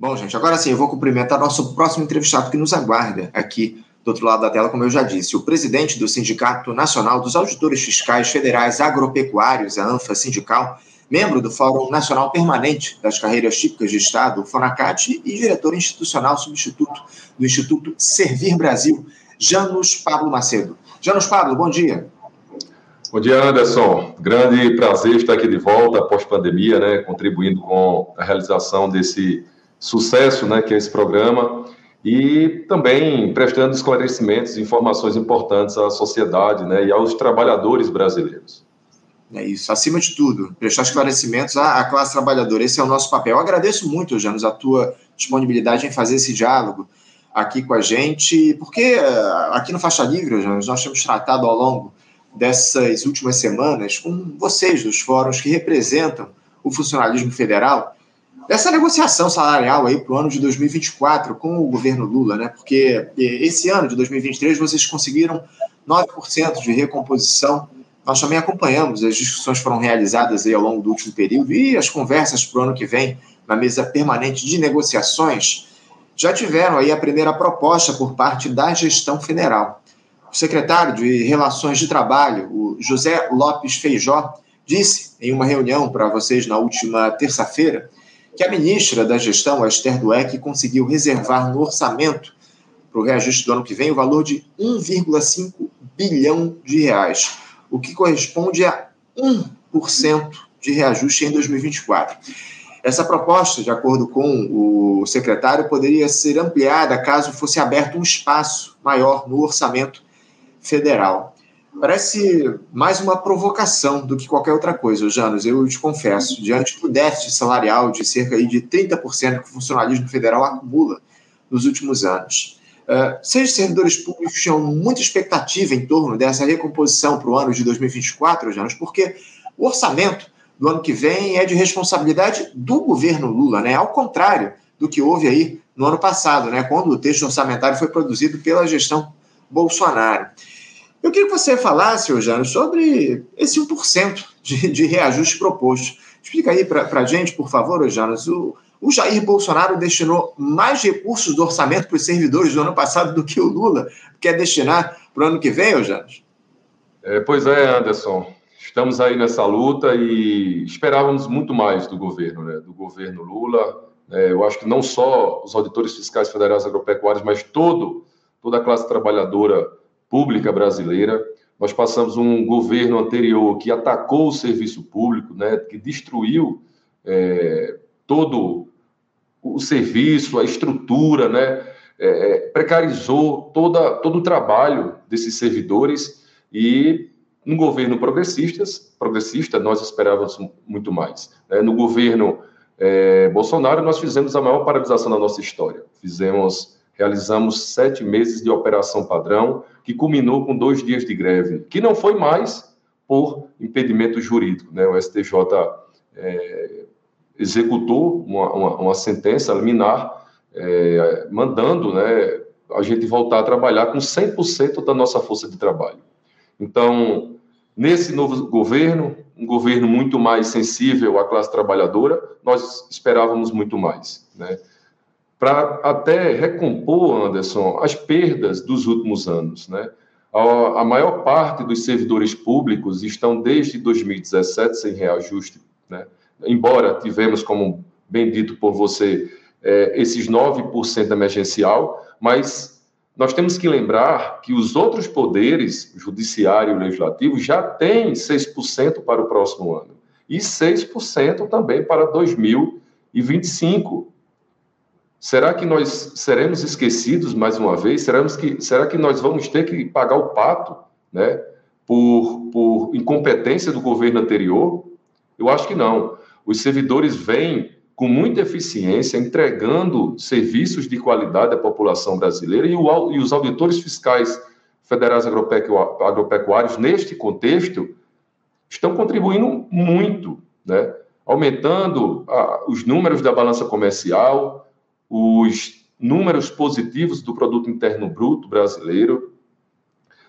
Bom, gente, agora sim, eu vou cumprimentar nosso próximo entrevistado que nos aguarda aqui do outro lado da tela, como eu já disse. O presidente do Sindicato Nacional dos Auditores Fiscais Federais Agropecuários, a ANFA Sindical, membro do Fórum Nacional Permanente das Carreiras Típicas de Estado, FONACAT, e diretor institucional substituto do Instituto Servir Brasil, Janos Pablo Macedo. Janos Pablo, bom dia. Bom dia, Anderson. Grande prazer estar aqui de volta após pandemia, né, contribuindo com a realização desse sucesso, né, que é esse programa, e também prestando esclarecimentos e informações importantes à sociedade né, e aos trabalhadores brasileiros. É isso, acima de tudo, prestar esclarecimentos à, à classe trabalhadora, esse é o nosso papel. Eu agradeço muito, Janos, a tua disponibilidade em fazer esse diálogo aqui com a gente, porque eh, aqui no Faixa Livre, Janos, nós temos tratado ao longo dessas últimas semanas com vocês dos fóruns que representam o funcionalismo federal dessa negociação salarial aí para o ano de 2024 com o governo Lula, né? Porque esse ano de 2023 vocês conseguiram 9% de recomposição. Nós também acompanhamos, as discussões foram realizadas aí ao longo do último período e as conversas para o ano que vem na mesa permanente de negociações já tiveram aí a primeira proposta por parte da gestão federal. O secretário de Relações de Trabalho, o José Lopes Feijó, disse em uma reunião para vocês na última terça-feira que a ministra da Gestão, Esther Dweck, conseguiu reservar no orçamento para o reajuste do ano que vem o valor de 1,5 bilhão de reais, o que corresponde a 1% de reajuste em 2024. Essa proposta, de acordo com o secretário, poderia ser ampliada caso fosse aberto um espaço maior no orçamento federal. Parece mais uma provocação do que qualquer outra coisa, Janos, eu te confesso, diante do déficit salarial de cerca de 30% que o funcionalismo federal acumula nos últimos anos. Uh, seis servidores públicos tinham muita expectativa em torno dessa recomposição para o ano de 2024, Janos, porque o orçamento do ano que vem é de responsabilidade do governo Lula, né? Ao contrário do que houve aí no ano passado, né? Quando o texto orçamentário foi produzido pela gestão Bolsonaro. Eu queria que você falasse, Eugênio, sobre esse 1% de, de reajuste proposto. Explica aí para a gente, por favor, Eugênio, o, o Jair Bolsonaro destinou mais recursos do orçamento para os servidores do ano passado do que o Lula quer destinar para o ano que vem, Eugênio? É, pois é, Anderson. Estamos aí nessa luta e esperávamos muito mais do governo, né? do governo Lula. É, eu acho que não só os auditores fiscais federais agropecuários, mas todo, toda a classe trabalhadora pública brasileira. Nós passamos um governo anterior que atacou o serviço público, né, que destruiu é, todo o serviço, a estrutura, né, é, é, precarizou toda, todo o trabalho desses servidores e no governo progressistas, progressista nós esperávamos muito mais. Né? No governo é, Bolsonaro nós fizemos a maior paralisação da nossa história. Fizemos realizamos sete meses de operação padrão, que culminou com dois dias de greve, que não foi mais por impedimento jurídico. Né? O STJ é, executou uma, uma, uma, sentença liminar, é, mandando né, a gente voltar a trabalhar com 100% da nossa força de trabalho. Então, nesse novo governo, um governo muito mais sensível à classe trabalhadora, nós esperávamos muito mais. Né? Para até recompor, Anderson, as perdas dos últimos anos. Né? A, a, maior parte dos servidores públicos estão desde 2017 sem reajuste, né? embora tivemos, como bem dito por você, é, esses 9% emergencial, mas nós temos que lembrar que os outros poderes, judiciário e legislativo, já têm 6% para o próximo ano e 6% também para 2025. Será que nós seremos esquecidos mais uma vez? Será que, será que nós vamos ter que pagar o pato né, por, por incompetência do governo anterior? Eu acho que não. Os servidores vêm com muita eficiência, entregando serviços de qualidade à população brasileira e, o, e os auditores fiscais federais agropecuários, neste contexto, estão contribuindo muito, né? aumentando a, os números da balança comercial, os números positivos do produto interno bruto brasileiro.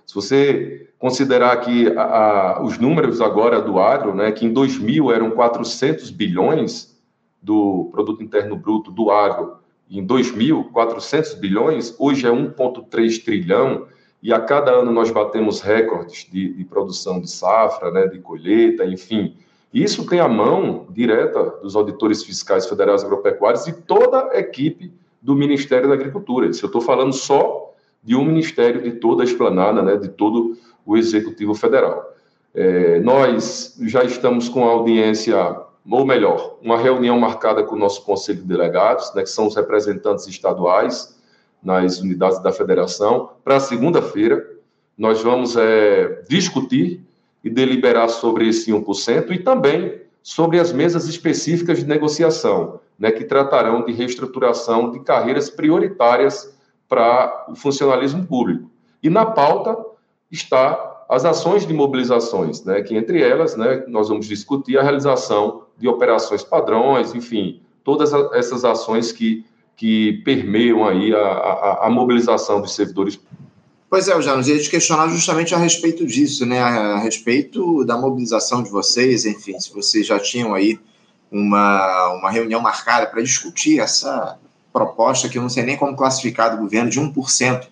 Se você considerar que a, a, os números agora do agro, né, que em 2000 eram 400 bilhões, do produto interno bruto do agro em 2.400 bilhões, hoje é 1,3 trilhão, e a cada ano nós batemos recordes de, de produção de safra, né, de colheita, enfim. Isso tem a mão direta dos auditores fiscais federais agropecuários e toda a equipe do Ministério da Agricultura. Isso eu estou falando só de um ministério, de toda a esplanada, né, de todo o Executivo Federal. É, nós já estamos com a audiência ou melhor, uma reunião marcada com o nosso Conselho de Delegados, né, que são os representantes estaduais nas unidades da federação, para segunda-feira. Nós vamos é, discutir e deliberar sobre esse 1% e também sobre as mesas específicas de negociação, né, que tratarão de reestruturação de carreiras prioritárias para o funcionalismo público. E na pauta está as ações de mobilizações, né, que entre elas, né, nós vamos discutir a realização de operações padrões, enfim, todas essas ações que, que permeiam aí a, a, a mobilização dos servidores Pois é, Janos, ia te questionar justamente a respeito disso, né? A respeito da mobilização de vocês, enfim, se vocês já tinham aí uma, uma reunião marcada para discutir essa proposta que eu não sei nem como classificar do governo de 1%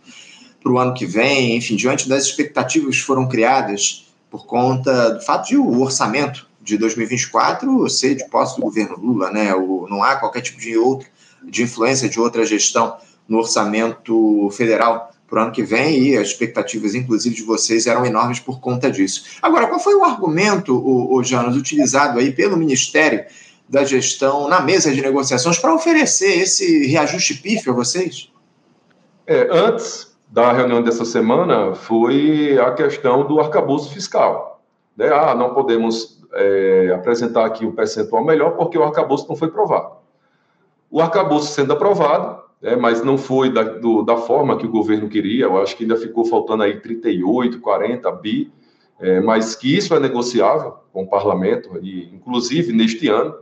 para o ano que vem, enfim, diante das expectativas que foram criadas por conta do fato de o orçamento de 2024 ser de posse do governo Lula, né? O, não há qualquer tipo de outra de influência de outra gestão no orçamento federal para o ano que vem e as expectativas, inclusive, de vocês eram enormes por conta disso. Agora, qual foi o argumento, o, o Janos, utilizado aí pelo Ministério da Gestão na mesa de negociações para oferecer esse reajuste pífio a vocês? É, antes da reunião dessa semana foi a questão do arcabouço fiscal. Né? Ah, não podemos é, apresentar aqui o percentual melhor, porque o arcabouço não foi provado. O arcabouço sendo aprovado, é, mas não foi da, do, da forma que o governo queria, eu acho que ainda ficou faltando aí 38, 40 bi, é, mas que isso é negociável com o parlamento, e inclusive neste ano,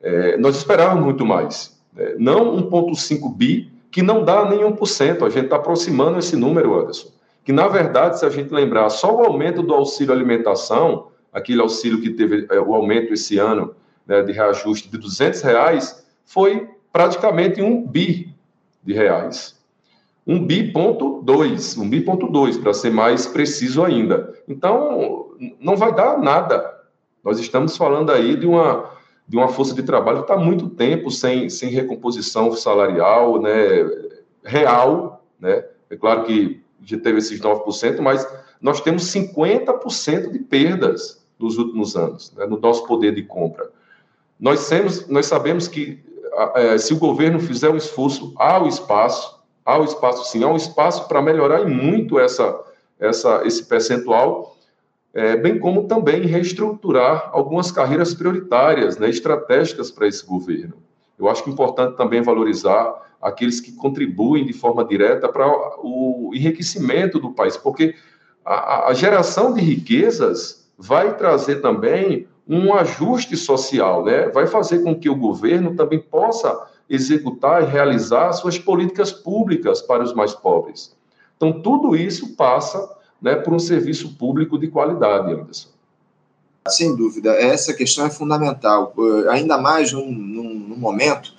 é, nós esperávamos muito mais. É, não 1,5 bi, que não dá nem 1%, a gente está aproximando esse número, Anderson. Que, na verdade, se a gente lembrar, só o aumento do auxílio alimentação aquele auxílio que teve é, o aumento esse ano né, de reajuste de 200 reais, foi praticamente um bi de reais. Um bi ponto dois, um bi ponto dois, para ser mais preciso ainda. Então, não vai dar nada. Nós estamos falando aí de uma, de uma força de trabalho que está muito tempo sem, sem recomposição salarial né, real. Né? É claro que já teve esses 9%, mas nós temos 50% de perdas dos últimos anos, né, no nosso poder de compra. Nós, temos, nós sabemos que se o governo fizer um esforço, há o espaço, há o espaço sim, há um espaço para melhorar e muito essa, essa, esse percentual, é, bem como também reestruturar algumas carreiras prioritárias, né, estratégicas para esse governo. Eu acho que é importante também valorizar aqueles que contribuem de forma direta para o enriquecimento do país, porque a, a geração de riquezas vai trazer também um ajuste social, né? vai fazer com que o governo também possa executar e realizar suas políticas públicas para os mais pobres. Então, tudo isso passa né, por um serviço público de qualidade, Anderson. Sem dúvida, essa questão é fundamental, ainda mais num, num, num momento,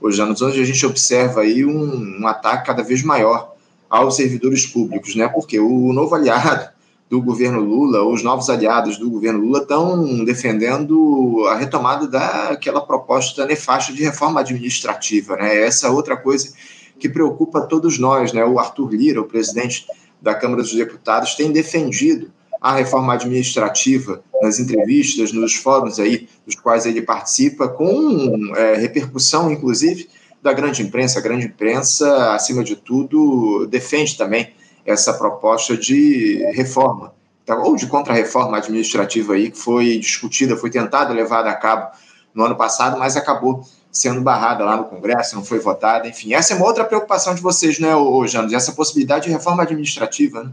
hoje, anos onde a gente observa aí um, um ataque cada vez maior aos servidores públicos, né? Porque o novo aliado do governo Lula, os novos aliados do governo Lula estão defendendo a retomada daquela proposta nefasta de reforma administrativa, né? Essa é outra coisa que preocupa todos nós, né? O Arthur Lira, o presidente da Câmara dos Deputados, tem defendido a reforma administrativa nas entrevistas, nos fóruns aí dos quais ele participa, com é, repercussão, inclusive, da grande imprensa. A grande imprensa, acima de tudo, defende também essa proposta de reforma, tá? ou de contra-reforma administrativa aí, que foi discutida, foi tentada, levada a cabo no ano passado, mas acabou sendo barrada lá no Congresso, não foi votada, enfim. Essa é uma outra preocupação de vocês, né, Janos, essa possibilidade de reforma administrativa, né?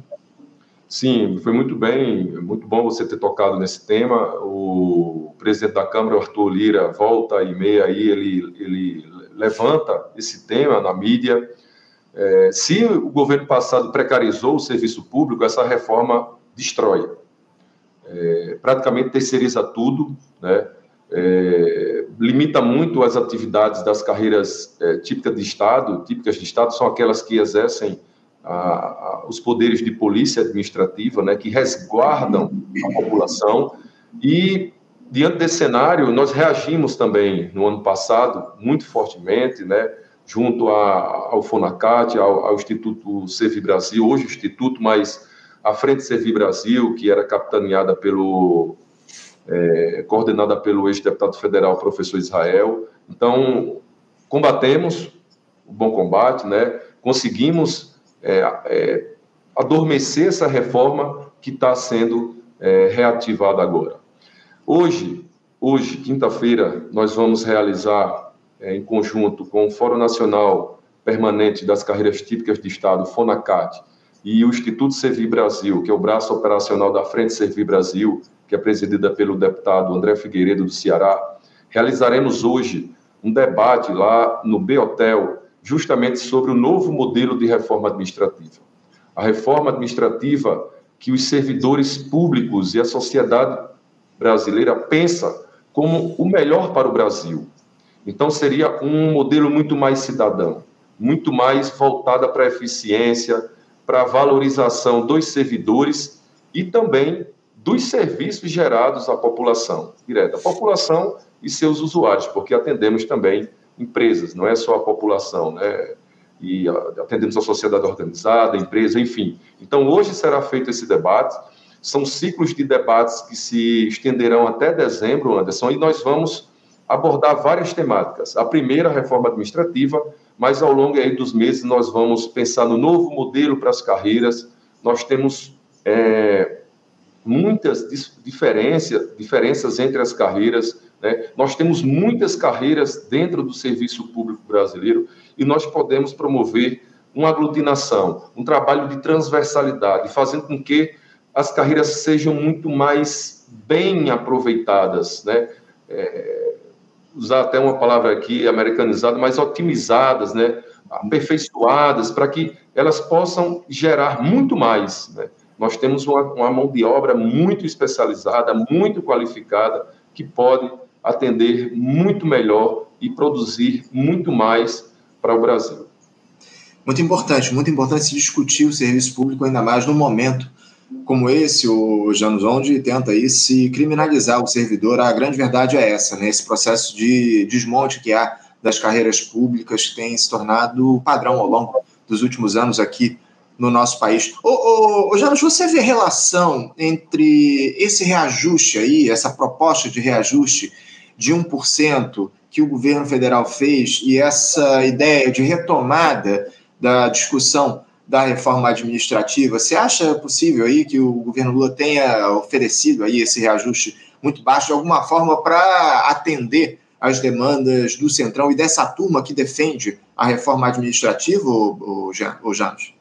Sim, foi muito bem, muito bom você ter tocado nesse tema. O presidente da Câmara, Arthur Lira, volta e meia aí, ele, ele levanta esse tema na mídia, é, se o governo passado precarizou o serviço público, essa reforma destrói. É, praticamente terceiriza tudo, né? é, limita muito as atividades das carreiras é, típicas de Estado. Típicas de Estado são aquelas que exercem a, a, os poderes de polícia administrativa, né, que resguardam a população. E, diante desse cenário, nós reagimos também no ano passado, muito fortemente, né, junto a, ao FONACAT, ao, ao Instituto Servi Brasil, hoje Instituto, mas a Frente Servi Brasil, que era capitaneada pelo é, coordenada pelo ex-deputado federal professor Israel. Então, combatemos o bom combate, né? conseguimos é, é, adormecer essa reforma que está sendo é, reativada agora. Hoje, hoje quinta-feira, nós vamos realizar, em conjunto com o Fórum Nacional Permanente das Carreiras Típicas de Estado, FONACAT, e o Instituto Servi Brasil, que é o braço operacional da Frente Servi Brasil, que é presidida pelo deputado André Figueiredo do Ceará, realizaremos hoje um debate lá no B-Hotel, justamente sobre o novo modelo de reforma administrativa. A reforma administrativa que os servidores públicos e a sociedade brasileira pensa como o melhor para o Brasil. Então seria um modelo muito mais cidadão, muito mais voltada para a eficiência, para a valorização dos servidores e também dos serviços gerados à população, direta, a população e seus usuários, porque atendemos também empresas, não é só a população, né? E atendemos a sociedade organizada, a empresa, enfim. Então, hoje será feito esse debate. São ciclos de debates que se estenderão até dezembro, Anderson, e nós vamos abordar várias temáticas. A primeira, a reforma administrativa, mas ao longo aí dos meses nós vamos pensar no novo modelo para as carreiras. Nós temos é, muitas diferenças, diferenças entre as carreiras. Né? Nós temos muitas carreiras dentro do serviço público brasileiro e nós podemos promover uma aglutinação, um trabalho de transversalidade, fazendo com que as carreiras sejam muito mais bem aproveitadas, né? É, usar até uma palavra aqui americanizada, mais otimizadas, né? aperfeiçoadas, para que elas possam gerar muito mais. Né? Nós temos uma, uma mão de obra muito especializada, muito qualificada, que pode atender muito melhor e produzir muito mais para o Brasil. Muito importante, muito importante se discutir o serviço público, ainda mais no momento como esse, o Janos, onde tenta aí se criminalizar o servidor. A grande verdade é essa, né? Esse processo de desmonte que há das carreiras públicas tem se tornado padrão ao longo dos últimos anos aqui no nosso país. Ô, ô, ô Janos, você vê relação entre esse reajuste aí, essa proposta de reajuste de 1% que o governo federal fez e essa ideia de retomada da discussão da reforma administrativa, você acha possível aí que o governo Lula tenha oferecido aí esse reajuste muito baixo de alguma forma para atender as demandas do Centrão e dessa turma que defende a reforma administrativa, o Janos?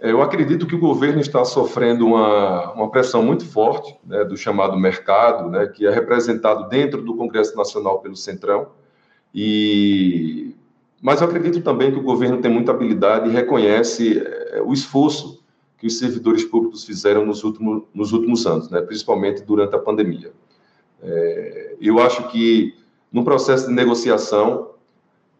Eu acredito que o governo está sofrendo uma, uma pressão muito forte né, do chamado mercado, né, que é representado dentro do Congresso Nacional pelo Centrão. E, mas eu acredito também que o governo tem muita habilidade e reconhece é, o esforço que os servidores públicos fizeram nos últimos, nos últimos anos, né, principalmente durante a pandemia. É, eu acho que no processo de negociação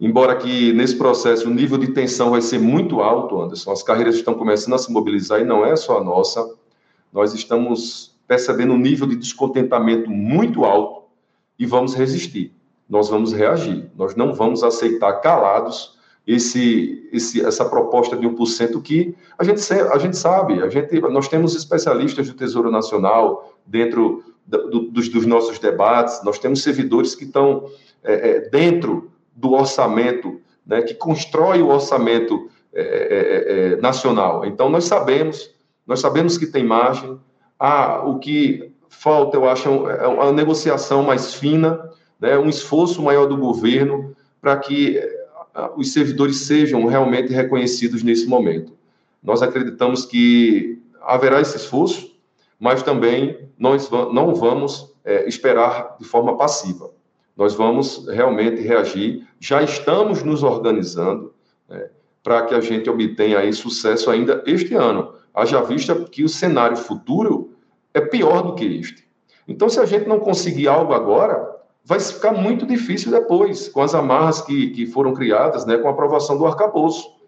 Embora que nesse processo o nível de tensão vai ser muito alto, Anderson, as carreiras estão começando a se mobilizar e não é só a nossa. Nós estamos percebendo um nível de descontentamento muito alto e vamos resistir. Nós vamos reagir. Nós não vamos aceitar calados esse, esse, essa proposta de 1% que a gente, a gente sabe, a gente, nós temos especialistas do Tesouro Nacional dentro do, dos, dos, nossos debates, nós temos servidores que estão é, é, dentro do orçamento, né, que constrói o orçamento é, é, é, nacional. Então, nós sabemos, nós sabemos que tem margem. Ah, o que falta, eu acho, é uma negociação mais fina, né, um esforço maior do governo para que os servidores sejam realmente reconhecidos nesse momento. Nós acreditamos que haverá esse esforço, mas também nós não vamos é, esperar de forma passiva nós vamos realmente reagir. Já estamos nos organizando né, para que a gente obtenha aí sucesso ainda este ano. Haja vista que o cenário futuro é pior do que este. Então, se a gente não conseguir algo agora, vai ficar muito difícil depois, com as amarras que, que foram criadas, né, com a aprovação do arcabouço.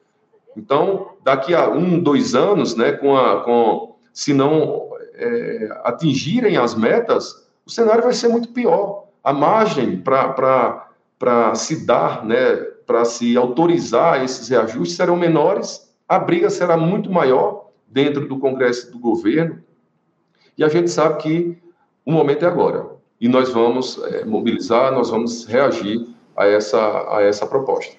Então, daqui a um, dois anos, né, com a, com, se não é, atingirem as metas, o cenário vai ser muito pior. A margem para se dar, né, para se autorizar esses reajustes serão menores, a briga será muito maior dentro do Congresso do governo, e a gente sabe que o momento é agora. E nós vamos é, mobilizar, nós vamos reagir a essa, a essa proposta.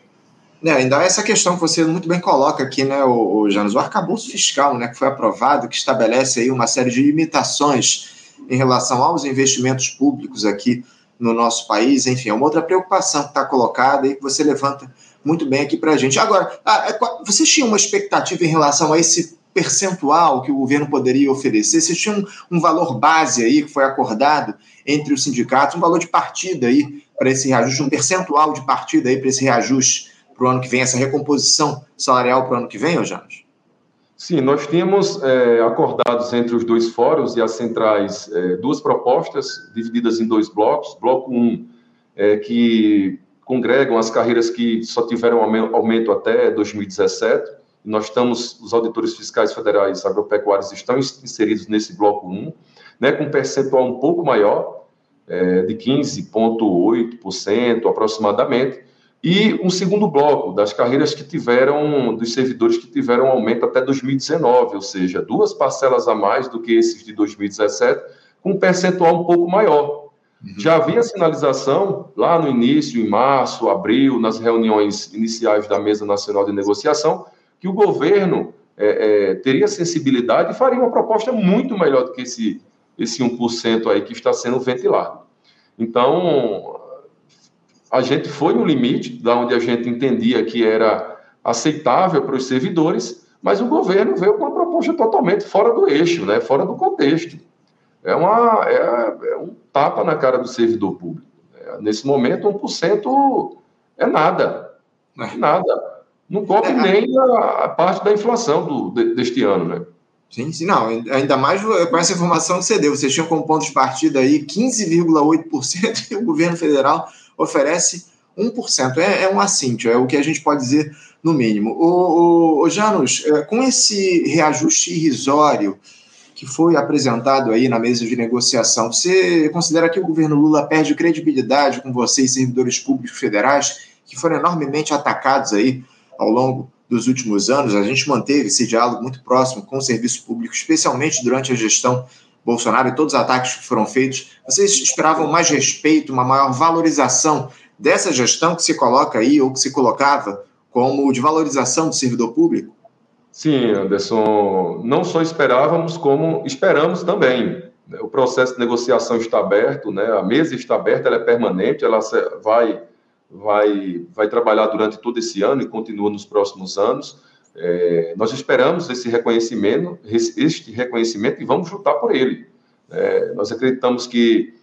É, ainda essa questão que você muito bem coloca aqui, né, o, o Janos, o arcabouço fiscal, né, que foi aprovado, que estabelece aí uma série de limitações em relação aos investimentos públicos aqui no nosso país, enfim, é uma outra preocupação que está colocada e que você levanta muito bem aqui para a gente. Agora, ah, é, você tinha uma expectativa em relação a esse percentual que o governo poderia oferecer? Você tinha um, um valor base aí que foi acordado entre os sindicatos, um valor de partida aí para esse reajuste, um percentual de partida aí para esse reajuste para o ano que vem, essa recomposição salarial para o ano que vem, Janos? Sim, nós tínhamos é, acordados entre os dois fóruns e as centrais é, duas propostas divididas em dois blocos. Bloco 1, um, é, que congregam as carreiras que só tiveram aumento até 2017. Nós estamos, os auditores fiscais federais agropecuários estão inseridos nesse bloco 1, né, com um percentual um pouco maior, é, de 15,8% aproximadamente, e um segundo bloco das carreiras que tiveram, dos servidores que tiveram aumento até 2019, ou seja, duas parcelas a mais do que esses de 2017, com um percentual um pouco maior. Uhum. Já havia sinalização lá no início, em março, abril, nas reuniões iniciais da Mesa Nacional de Negociação, que o governo é, é, teria sensibilidade e faria uma proposta muito melhor do que esse, esse 1% aí que está sendo ventilado. Então, a gente foi no limite, da onde a gente entendia que era aceitável para os servidores, mas o governo veio com uma proposta totalmente fora do eixo, né? fora do contexto. É, uma, é, é um tapa na cara do servidor público. É, nesse momento, 1% é nada. É nada. Não cobre é, nem a, a, parte da inflação do, de, deste ano, né? Sim, sim, não. Ainda mais com essa informação que você deu. Vocês tinham como ponto de partida aí 15,8% e o governo federal oferece 1%. É, é um assíntio, é o que a gente pode dizer no mínimo. O, o, o Janus, é, com esse reajuste irrisório que foi apresentado aí na mesa de negociação, você considera que o governo Lula perde credibilidade com vocês, servidores públicos federais, que foram enormemente atacados aí ao longo dos últimos anos? A gente manteve esse diálogo muito próximo com o serviço público, especialmente durante a gestão Bolsonaro e todos os ataques que foram feitos, vocês esperavam mais respeito, uma maior valorização dessa gestão que se coloca aí, ou que se colocava, como de valorização do servidor público? Sim, Anderson, não só esperávamos, como esperamos também. O processo de negociação está aberto, né? a mesa está aberta, ela é permanente, ela vai, vai, vai trabalhar durante todo esse ano e continua nos próximos anos. É, nós esperamos esse reconhecimento, este reconhecimento e vamos lutar por ele. É, nós acreditamos que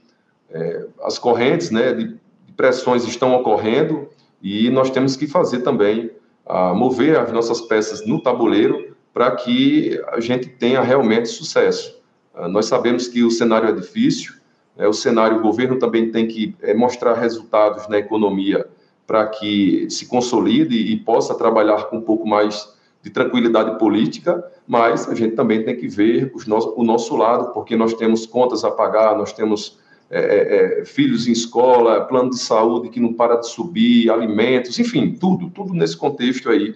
é, as correntes né, de, pressões estão ocorrendo e nós temos que fazer também, a, mover as nossas peças no tabuleiro para que a gente tenha realmente sucesso. Ah, nós sabemos que o cenário é difícil, é, o cenário, o governo também tem que é, mostrar resultados na economia para que se consolide e possa trabalhar com um pouco mais de tranquilidade política, mas a gente também tem que ver no, o nosso lado, porque nós temos contas a pagar, nós temos é, é, filhos em escola, plano de saúde que não para de subir, alimentos, enfim, tudo, tudo nesse contexto aí.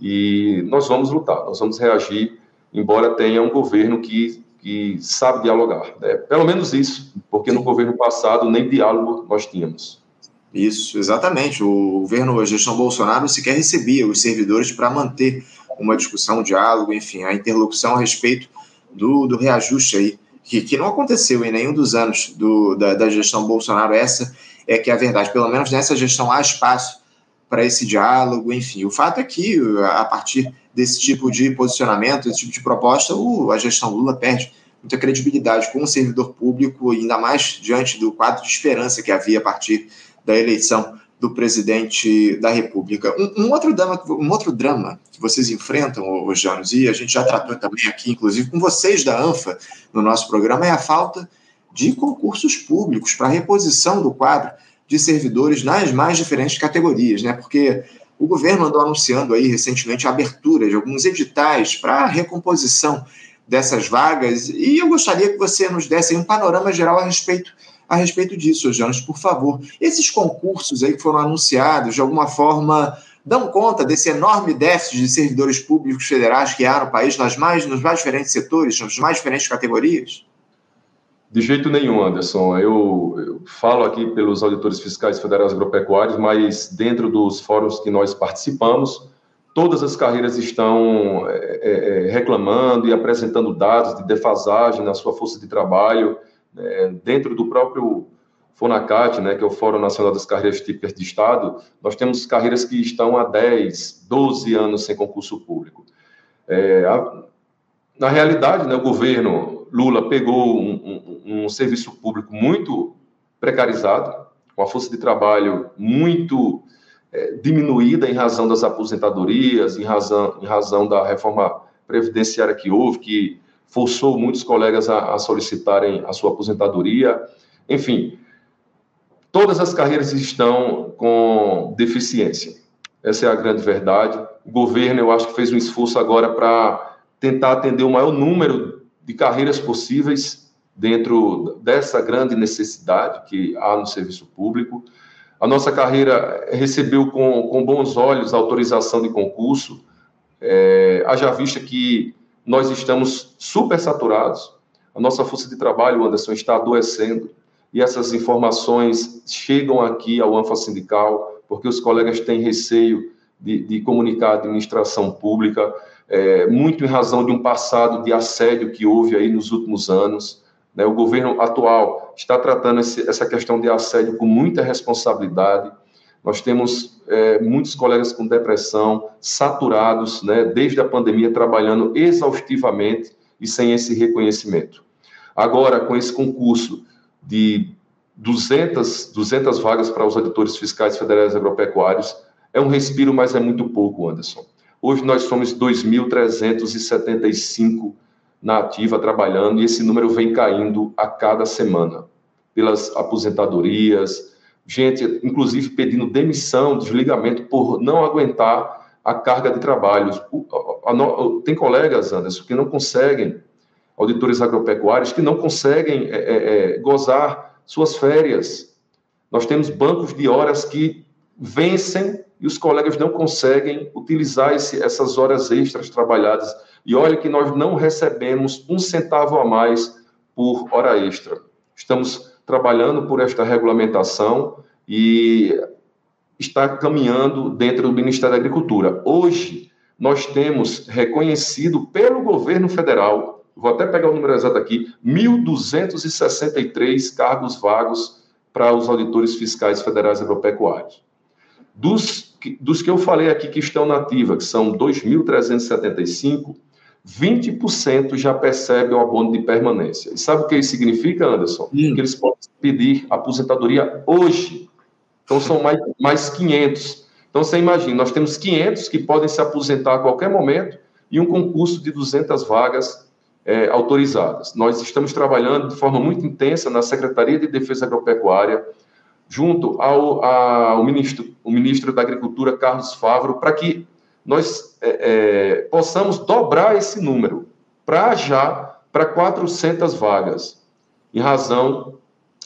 E nós vamos lutar, nós vamos reagir, embora tenha um governo que, que sabe dialogar. Né? Pelo menos isso, porque no governo passado nem diálogo nós tínhamos. Isso, exatamente. O governo, a gestão Bolsonaro sequer recebia os servidores para manter uma discussão, um diálogo, enfim, a interlocução a respeito do, do reajuste aí, que, que não aconteceu em nenhum dos anos do, da, da gestão Bolsonaro. Essa é que é a verdade. Pelo menos nessa gestão há espaço para esse diálogo, enfim. O fato é que, a partir desse tipo de posicionamento, desse tipo de proposta, a gestão Lula perde muita credibilidade com o servidor público, ainda mais diante do quadro de esperança que havia a partir da eleição do presidente da República. Um, um, outro, drama, um outro drama que vocês enfrentam, os Janos, e a gente já tratou também aqui, inclusive com vocês da ANFA, no nosso programa, é a falta de concursos públicos para reposição do quadro de servidores nas mais diferentes categorias, né? Porque o governo andou anunciando aí recentemente a abertura de alguns editais para a recomposição dessas vagas e eu gostaria que você nos desse um panorama geral a respeito a respeito disso, Janos, por favor. Esses concursos aí que foram anunciados, de alguma forma, dão conta desse enorme déficit de servidores públicos federais que há no país, nas mais, nos mais diferentes setores, nas mais diferentes categorias? De jeito nenhum, Anderson. Eu, eu, falo aqui pelos auditores fiscais federais agropecuários, mas dentro dos fóruns que nós participamos, todas as carreiras estão é, é, é reclamando e apresentando dados de defasagem na sua força de trabalho, é, dentro do próprio FONACAT, né, que é o Fórum Nacional das Carreiras Típicas de Estado, nós temos carreiras que estão há 10, 12 anos sem concurso público. É, a, na realidade, né, o governo Lula pegou um, um, um, serviço público muito precarizado, com a força de trabalho muito é, diminuída em razão das aposentadorias, em razão, em razão da reforma previdenciária que houve, que forçou muitos colegas a, a solicitarem a sua aposentadoria. Enfim, todas as carreiras estão com deficiência. Essa é a grande verdade. O governo, eu acho que fez um esforço agora para tentar atender o maior número de carreiras possíveis dentro dessa grande necessidade que há no serviço público. A nossa carreira recebeu com, com bons olhos a autorização de concurso, é, haja vista que nós estamos super saturados, a nossa força de trabalho, Anderson, está adoecendo, e essas informações chegam aqui ao ANFA Sindical, porque os colegas têm receio de, de comunicar à administração pública, é, muito em razão de um passado de assédio que houve aí nos últimos anos. Né? O governo atual está tratando esse, essa questão de assédio com muita responsabilidade. Nós temos é, muitos colegas com depressão, saturados, né, desde a pandemia, trabalhando exaustivamente e sem esse reconhecimento. Agora, com esse concurso de 200, 200 vagas para os auditores fiscais federais agropecuários, é um respiro, mas é muito pouco, Anderson. Hoje nós somos 2.375 na ativa trabalhando e esse número vem caindo a cada semana pelas aposentadorias, gente, inclusive pedindo demissão, desligamento por não aguentar a carga de trabalho. Tem colegas, Anderson, que não conseguem, auditores agropecuários, que não conseguem é, é, é, gozar suas férias. Nós temos bancos de horas que vencem e os colegas não conseguem utilizar esse, essas horas extras trabalhadas. E olha que nós não recebemos um centavo a mais por hora extra. Estamos trabalhando por esta regulamentação e está caminhando dentro do Ministério da Agricultura. Hoje, nós temos reconhecido pelo governo federal, vou até pegar o número exato aqui, 1.263 cargos vagos para os auditores fiscais federais agropecuários. Dos, dos que eu falei aqui que estão na ativa, que são 2.375, 20% já percebem o abono de permanência. E sabe o que isso significa, Anderson? Hum. Que eles podem pedir aposentadoria hoje. Então, são mais, mais 500. Então, você imagina, nós temos 500 que podem se aposentar a qualquer momento e um concurso de 200 vagas é, autorizadas. Nós estamos trabalhando de forma muito intensa na Secretaria de Defesa Agropecuária, junto ao, ao ministro, o ministro da Agricultura, Carlos Favro, para que nós é, é, possamos dobrar esse número para já para 400 vagas, em razão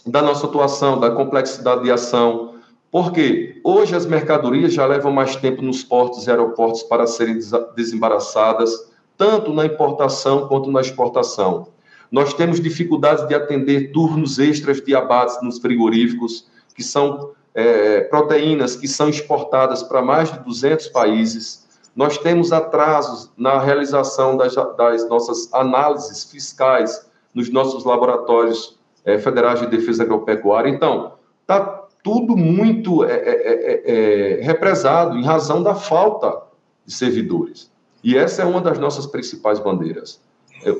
da nossa atuação, da complexidade de ação, porque hoje as mercadorias já levam mais tempo nos portos e aeroportos para serem desembaraçadas, tanto na importação quanto na exportação. Nós temos dificuldades de atender turnos extras de abates nos frigoríficos, que são é, proteínas que são exportadas para mais de 200 países. Nós temos atrasos na realização das, das nossas análises fiscais nos nossos laboratórios é, federais de defesa agropecuária. Então, está tudo muito é, é, é, é, represado em razão da falta de servidores. E essa é uma das nossas principais bandeiras.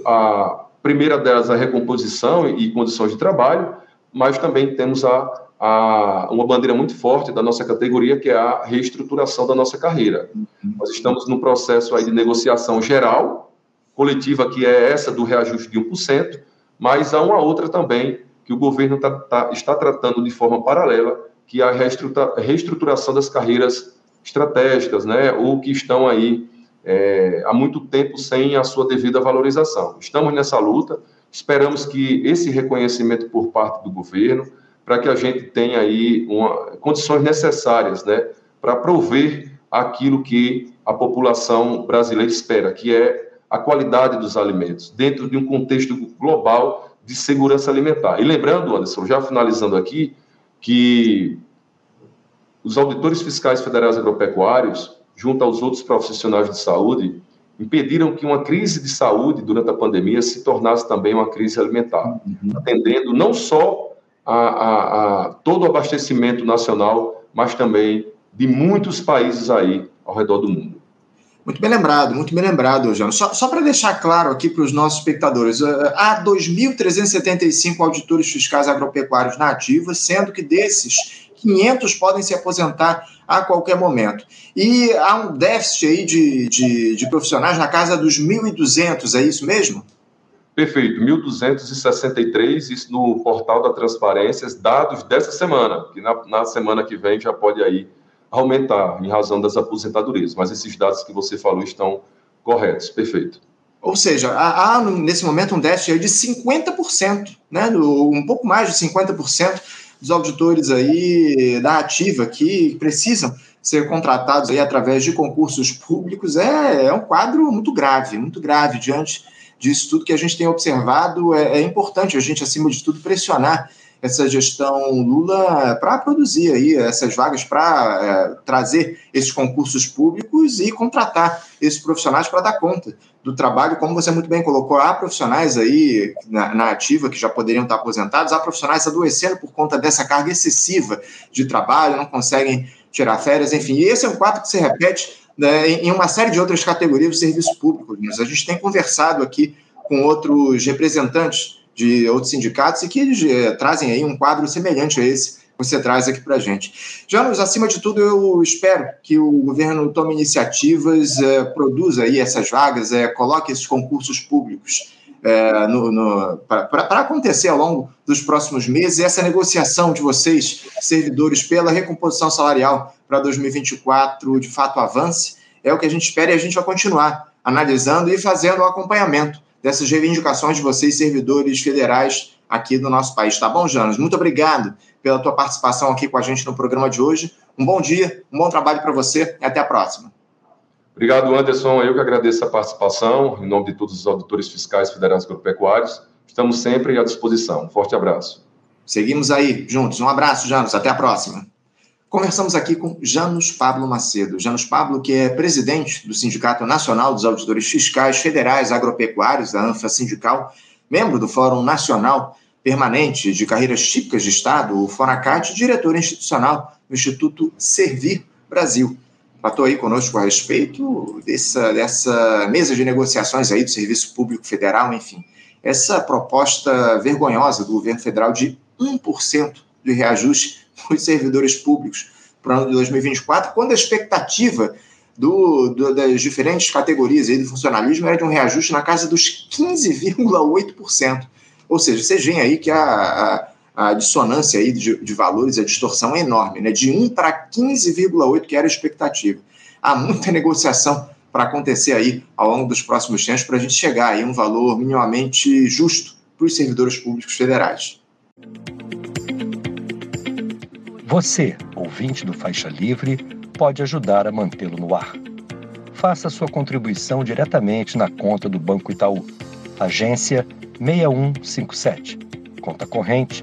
A primeira delas, a recomposição e condições de trabalho, mas também temos a a, uma bandeira muito forte da nossa categoria, que é a reestruturação da nossa carreira. Nós estamos no processo aí de negociação geral, coletiva, que é essa do reajuste de 1%, mas há uma outra também, que o governo tá, tá, está tratando de forma paralela, que é a reestruturação das carreiras estratégicas, né, ou que estão aí é, há muito tempo sem a sua devida valorização. Estamos nessa luta, esperamos que esse reconhecimento por parte do governo, para que a gente tenha aí uma, condições necessárias, né, para prover aquilo que a população brasileira espera, que é a qualidade dos alimentos, dentro de um contexto global de segurança alimentar. E lembrando, Anderson, já finalizando aqui, que os auditores fiscais federais agropecuários, junto aos outros profissionais de saúde, impediram que uma crise de saúde durante a pandemia se tornasse também uma crise alimentar, uhum. atendendo não só a, a, a todo o abastecimento nacional, mas também de muitos países aí ao redor do mundo. Muito bem lembrado, muito bem lembrado, João. Só, só para deixar claro aqui para os nossos espectadores, eh, há 2.375 auditores fiscais agropecuários na ativa, sendo que desses, 500 podem se aposentar a qualquer momento. E há um déficit aí de, de, de profissionais na casa dos 1.200, é isso mesmo? Perfeito, 1.263, isso no portal da Transparência, dados dessa semana, que na, na semana que vem já pode aí aumentar em razão das aposentadorias, mas esses dados que você falou estão corretos, perfeito. Ou seja, há, há nesse momento um déficit de 50%, né, um pouco mais de 50% dos auditores aí da ativa que precisam ser contratados aí através de concursos públicos é, é um quadro muito grave, muito grave diante disso tudo que a gente tem observado. É, é importante a gente, acima de tudo, pressionar essa gestão Lula para produzir aí essas vagas, para é, trazer esses concursos públicos e contratar esses profissionais para dar conta do trabalho, como você muito bem colocou, há profissionais aí na, na, ativa que já poderiam estar aposentados, há profissionais adoecendo por conta dessa carga excessiva de trabalho, não conseguem tirar férias, enfim. E esse é um quadro que se repete né, em uma série de outras categorias do serviço público. A gente tem conversado aqui com outros representantes de outros sindicatos e que eh, trazem aí um quadro semelhante a esse que você traz aqui para a gente. Janos, acima de tudo, eu espero que o governo tome iniciativas, eh, produza aí essas vagas, eh, coloque esses concursos públicos para acontecer ao longo dos próximos meses essa negociação de vocês, servidores, pela recomposição salarial para 2024 de fato avance, é o que a gente espera e a gente vai continuar analisando e fazendo o acompanhamento dessas reivindicações de vocês, servidores federais aqui do nosso país. Tá bom, Janos? Muito obrigado pela tua participação aqui com a gente no programa de hoje. Um bom dia, um bom trabalho para você e até a próxima. Obrigado, Anderson. Eu que agradeço a participação, em nome de todos os auditores fiscais federais agropecuários. Estamos sempre à disposição. Um forte abraço. Seguimos aí juntos. Um abraço, Janos. Até a próxima. Conversamos aqui com Janus Pablo Macedo. Janus Pablo, que é presidente do Sindicato Nacional dos Auditores Fiscais Federais Agropecuários, da ANFA Sindical, membro do Fórum Nacional Permanente de Carreiras Típicas de Estado, o FONACAT, diretor institucional do Instituto Servir Brasil. Tratou aí conosco a respeito dessa, dessa mesa de negociações aí do Serviço Público Federal, enfim. Essa proposta vergonhosa do governo federal de 1% de reajuste os servidores públicos para o ano de 2024, quando a expectativa do, do, das diferentes categorias aí do funcionalismo era de um reajuste na casa dos 15,8%. Ou seja, vocês veem aí que a, a, a dissonância aí de, de, valores, a distorção é enorme, né? de 1 para 15,8%, que era a expectativa. Há muita negociação para acontecer aí ao longo dos próximos tempos para a gente chegar aí a um valor minimamente justo para os servidores públicos federais. Você, ouvinte do Faixa Livre, pode ajudar a mantê-lo no ar. Faça sua contribuição diretamente na conta do Banco Itaú, agência 6157, conta corrente